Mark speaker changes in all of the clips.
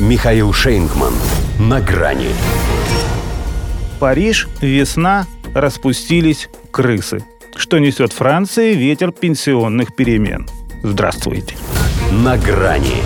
Speaker 1: Михаил Шейнгман. На грани.
Speaker 2: Париж, весна, распустились крысы. Что несет Франции ветер пенсионных перемен. Здравствуйте.
Speaker 1: На грани.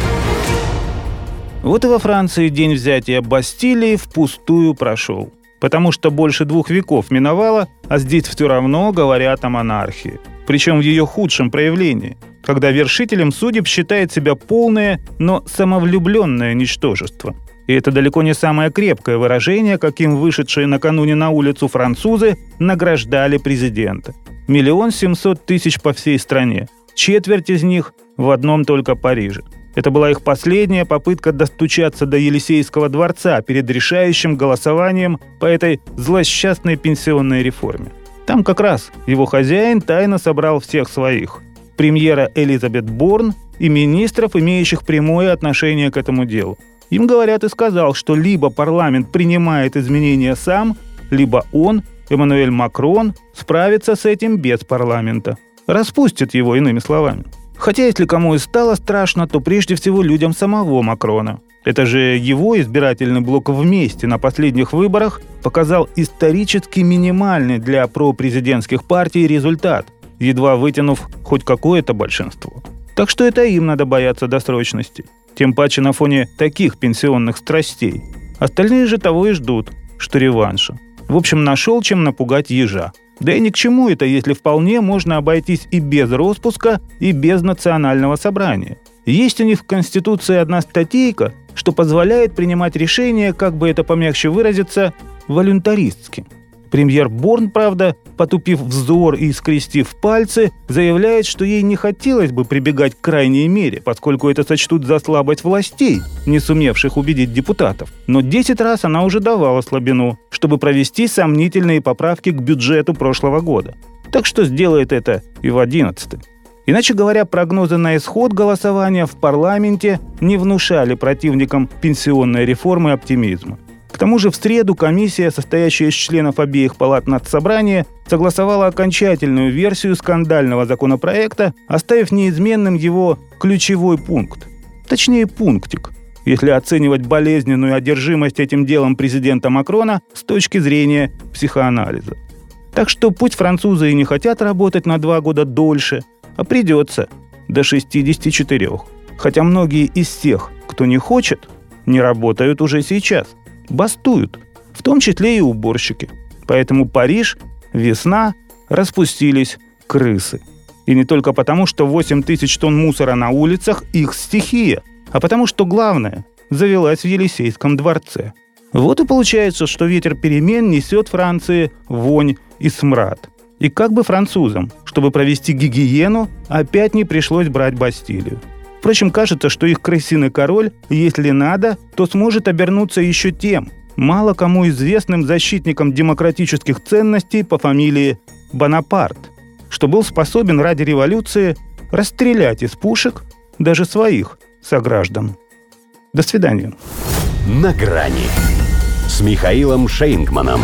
Speaker 2: Вот и во Франции день взятия Бастилии впустую прошел. Потому что больше двух веков миновало, а здесь все равно говорят о монархии. Причем в ее худшем проявлении, когда вершителем судеб считает себя полное, но самовлюбленное ничтожество. И это далеко не самое крепкое выражение, каким вышедшие накануне на улицу французы награждали президента. Миллион семьсот тысяч по всей стране. Четверть из них в одном только Париже. Это была их последняя попытка достучаться до Елисейского дворца перед решающим голосованием по этой злосчастной пенсионной реформе. Там как раз его хозяин тайно собрал всех своих. Премьера Элизабет Борн и министров, имеющих прямое отношение к этому делу. Им говорят и сказал, что либо парламент принимает изменения сам, либо он, Эммануэль Макрон, справится с этим без парламента. Распустит его, иными словами. Хотя если кому и стало страшно, то прежде всего людям самого Макрона. Это же его избирательный блок вместе на последних выборах показал исторически минимальный для пропрезидентских партий результат, едва вытянув хоть какое-то большинство. Так что это им надо бояться досрочности. Тем паче на фоне таких пенсионных страстей. Остальные же того и ждут, что реванша. В общем, нашел чем напугать ежа. Да и ни к чему это, если вполне можно обойтись и без распуска, и без национального собрания. Есть у них в Конституции одна статейка, что позволяет принимать решения, как бы это помягче выразиться, волюнтаристски. Премьер Борн, правда, потупив взор и скрестив пальцы, заявляет, что ей не хотелось бы прибегать к крайней мере, поскольку это сочтут за слабость властей, не сумевших убедить депутатов. Но 10 раз она уже давала слабину, чтобы провести сомнительные поправки к бюджету прошлого года. Так что сделает это и в 11 Иначе говоря, прогнозы на исход голосования в парламенте не внушали противникам пенсионной реформы оптимизма. К тому же в среду комиссия, состоящая из членов обеих палат надсобрания, согласовала окончательную версию скандального законопроекта, оставив неизменным его ключевой пункт. Точнее, пунктик, если оценивать болезненную одержимость этим делом президента Макрона с точки зрения психоанализа. Так что пусть французы и не хотят работать на два года дольше, а придется до 64. Хотя многие из тех, кто не хочет, не работают уже сейчас – бастуют, в том числе и уборщики. Поэтому Париж, весна, распустились крысы. И не только потому, что 8 тысяч тонн мусора на улицах – их стихия, а потому что главное – завелась в Елисейском дворце. Вот и получается, что ветер перемен несет Франции вонь и смрад. И как бы французам, чтобы провести гигиену, опять не пришлось брать Бастилию. Впрочем, кажется, что их крысиный король, если надо, то сможет обернуться еще тем, мало кому известным защитником демократических ценностей по фамилии Бонапарт, что был способен ради революции расстрелять из пушек даже своих сограждан. До свидания.
Speaker 1: На грани с Михаилом Шейнгманом.